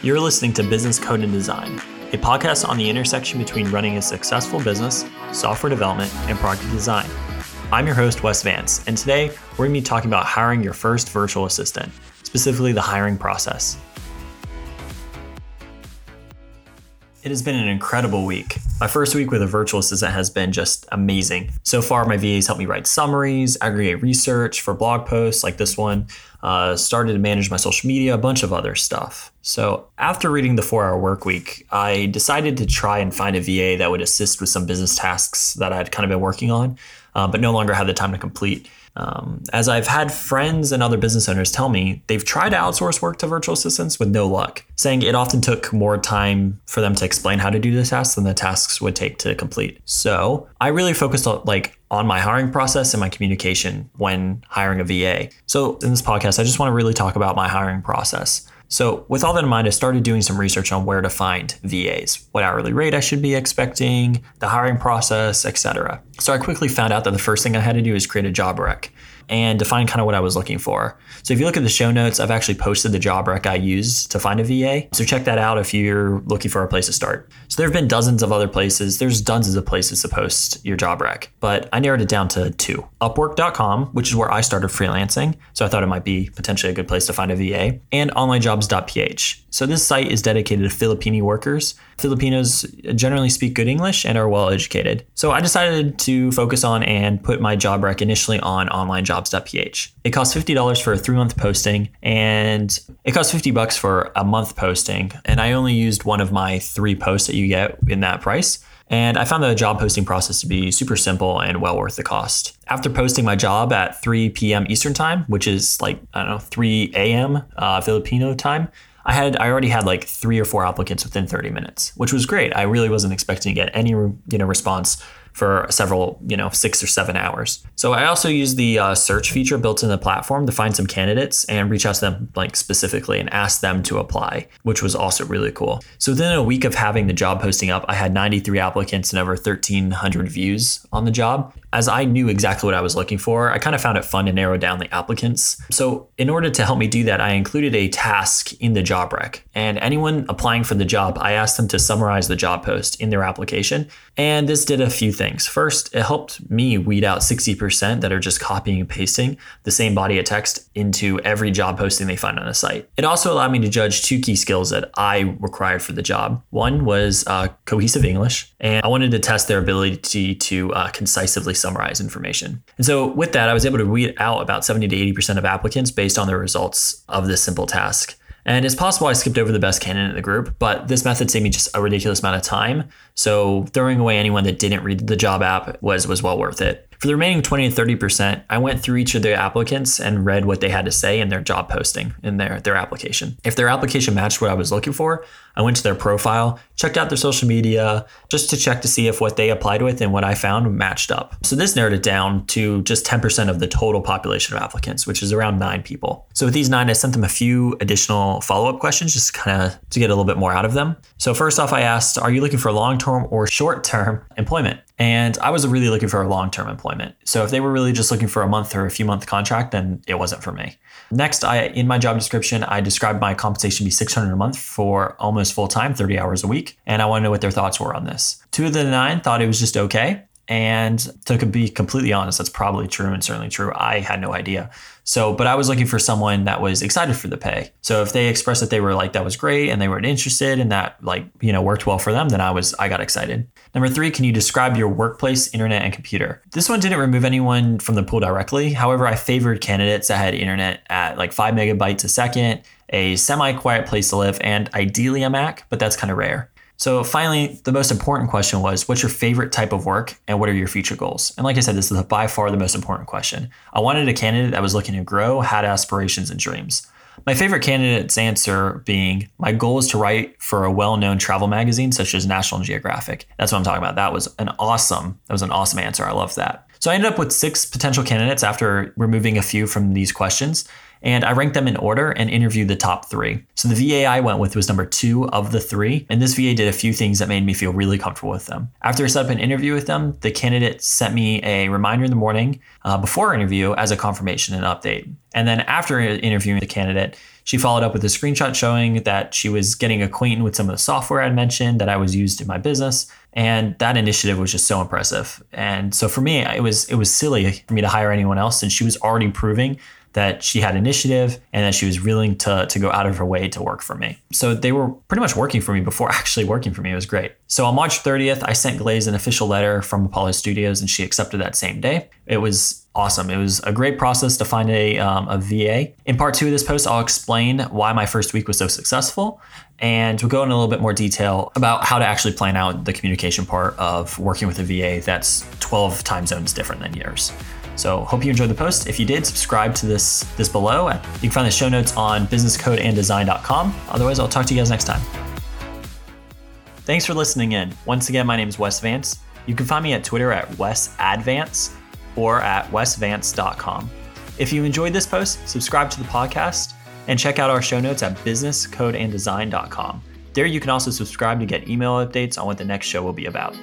You're listening to Business Code and Design, a podcast on the intersection between running a successful business, software development, and product design. I'm your host, Wes Vance, and today we're going to be talking about hiring your first virtual assistant, specifically the hiring process. It has been an incredible week. My first week with a virtual assistant has been just amazing. So far, my VAs helped me write summaries, aggregate research for blog posts like this one, uh, started to manage my social media, a bunch of other stuff. So, after reading the four hour work week, I decided to try and find a VA that would assist with some business tasks that I'd kind of been working on, uh, but no longer had the time to complete. Um, as I've had friends and other business owners tell me, they've tried to outsource work to virtual assistants with no luck, saying it often took more time for them to explain how to do the tasks than the tasks would take to complete. So I really focused on like on my hiring process and my communication when hiring a VA. So in this podcast, I just want to really talk about my hiring process. So, with all that in mind, I started doing some research on where to find VAs, what hourly rate I should be expecting, the hiring process, etc. So, I quickly found out that the first thing I had to do is create a job rec and define kind of what I was looking for. So if you look at the show notes, I've actually posted the job rec I used to find a VA. So check that out if you're looking for a place to start. So there have been dozens of other places. There's dozens of places to post your job rec, but I narrowed it down to two. Upwork.com, which is where I started freelancing. So I thought it might be potentially a good place to find a VA, and onlinejobs.ph. So this site is dedicated to Filipino workers. Filipinos generally speak good English and are well educated. So I decided to focus on and put my job rec initially on onlinejobs.ph. It costs $50 for a three month posting and it costs 50 bucks for a month posting. And I only used one of my three posts that you get in that price. And I found the job posting process to be super simple and well worth the cost. After posting my job at 3 p.m. Eastern time, which is like, I don't know, 3 a.m. Uh, Filipino time, I had I already had like three or four applicants within 30 minutes, which was great. I really wasn't expecting to get any you know response for several, you know, six or seven hours. So I also use the uh, search feature built in the platform to find some candidates and reach out to them like specifically and ask them to apply, which was also really cool. So within a week of having the job posting up, I had 93 applicants and over 1,300 views on the job. As I knew exactly what I was looking for, I kind of found it fun to narrow down the applicants. So in order to help me do that, I included a task in the job rec. And anyone applying for the job, I asked them to summarize the job post in their application. And this did a few things things. First, it helped me weed out 60% that are just copying and pasting the same body of text into every job posting they find on a site. It also allowed me to judge two key skills that I required for the job. One was uh, cohesive English, and I wanted to test their ability to, uh, concisely summarize information. And so, with that, I was able to weed out about 70 to 80% of applicants based on the results of this simple task. And it's possible I skipped over the best candidate in the group, but this method saved me just a ridiculous amount of time. So throwing away anyone that didn't read the job app was was well worth it. For the remaining 20 to 30%, I went through each of the applicants and read what they had to say in their job posting in their, their application. If their application matched what I was looking for, I went to their profile, checked out their social media just to check to see if what they applied with and what I found matched up. So this narrowed it down to just 10% of the total population of applicants, which is around nine people. So with these nine, I sent them a few additional follow up questions just kind of to get a little bit more out of them. So first off, I asked, are you looking for long term or short term employment? And I was really looking for a long term employment. So if they were really just looking for a month or a few month contract, then it wasn't for me. Next, I in my job description, I described my compensation to be 600 a month for almost full time, 30 hours a week. And I want to know what their thoughts were on this. Two of the nine thought it was just okay. And to be completely honest, that's probably true and certainly true. I had no idea. So, but I was looking for someone that was excited for the pay. So if they expressed that they were like that was great and they were interested and that like, you know, worked well for them, then I was I got excited. Number 3, can you describe your workplace, internet and computer? This one didn't remove anyone from the pool directly. However, I favored candidates that had internet at like 5 megabytes a second, a semi-quiet place to live and ideally a Mac, but that's kind of rare. So finally, the most important question was, what's your favorite type of work and what are your future goals? And like I said, this is by far the most important question. I wanted a candidate that was looking to grow, had aspirations and dreams. My favorite candidate's answer being, my goal is to write for a well-known travel magazine such as National Geographic. That's what I'm talking about. That was an awesome, that was an awesome answer. I love that. So I ended up with six potential candidates after removing a few from these questions. And I ranked them in order and interviewed the top three. So the VA I went with was number two of the three, and this VA did a few things that made me feel really comfortable with them. After I set up an interview with them, the candidate sent me a reminder in the morning uh, before interview as a confirmation and update. And then after interviewing the candidate, she followed up with a screenshot showing that she was getting acquainted with some of the software I'd mentioned that I was used in my business. And that initiative was just so impressive. And so for me, it was it was silly for me to hire anyone else since she was already proving that she had initiative and that she was willing to, to go out of her way to work for me. So they were pretty much working for me before actually working for me. It was great. So on March 30th, I sent Glaze an official letter from Apollo Studios and she accepted that same day. It was awesome. It was a great process to find a, um, a VA. In part two of this post, I'll explain why my first week was so successful. And we'll go in a little bit more detail about how to actually plan out the communication part of working with a VA that's 12 time zones different than yours. So hope you enjoyed the post. If you did, subscribe to this this below. You can find the show notes on businesscodeanddesign.com. Otherwise, I'll talk to you guys next time. Thanks for listening in. Once again, my name is Wes Vance. You can find me at Twitter at WesAdvance or at wesvance.com. If you enjoyed this post, subscribe to the podcast and check out our show notes at businesscodeanddesign.com. There you can also subscribe to get email updates on what the next show will be about.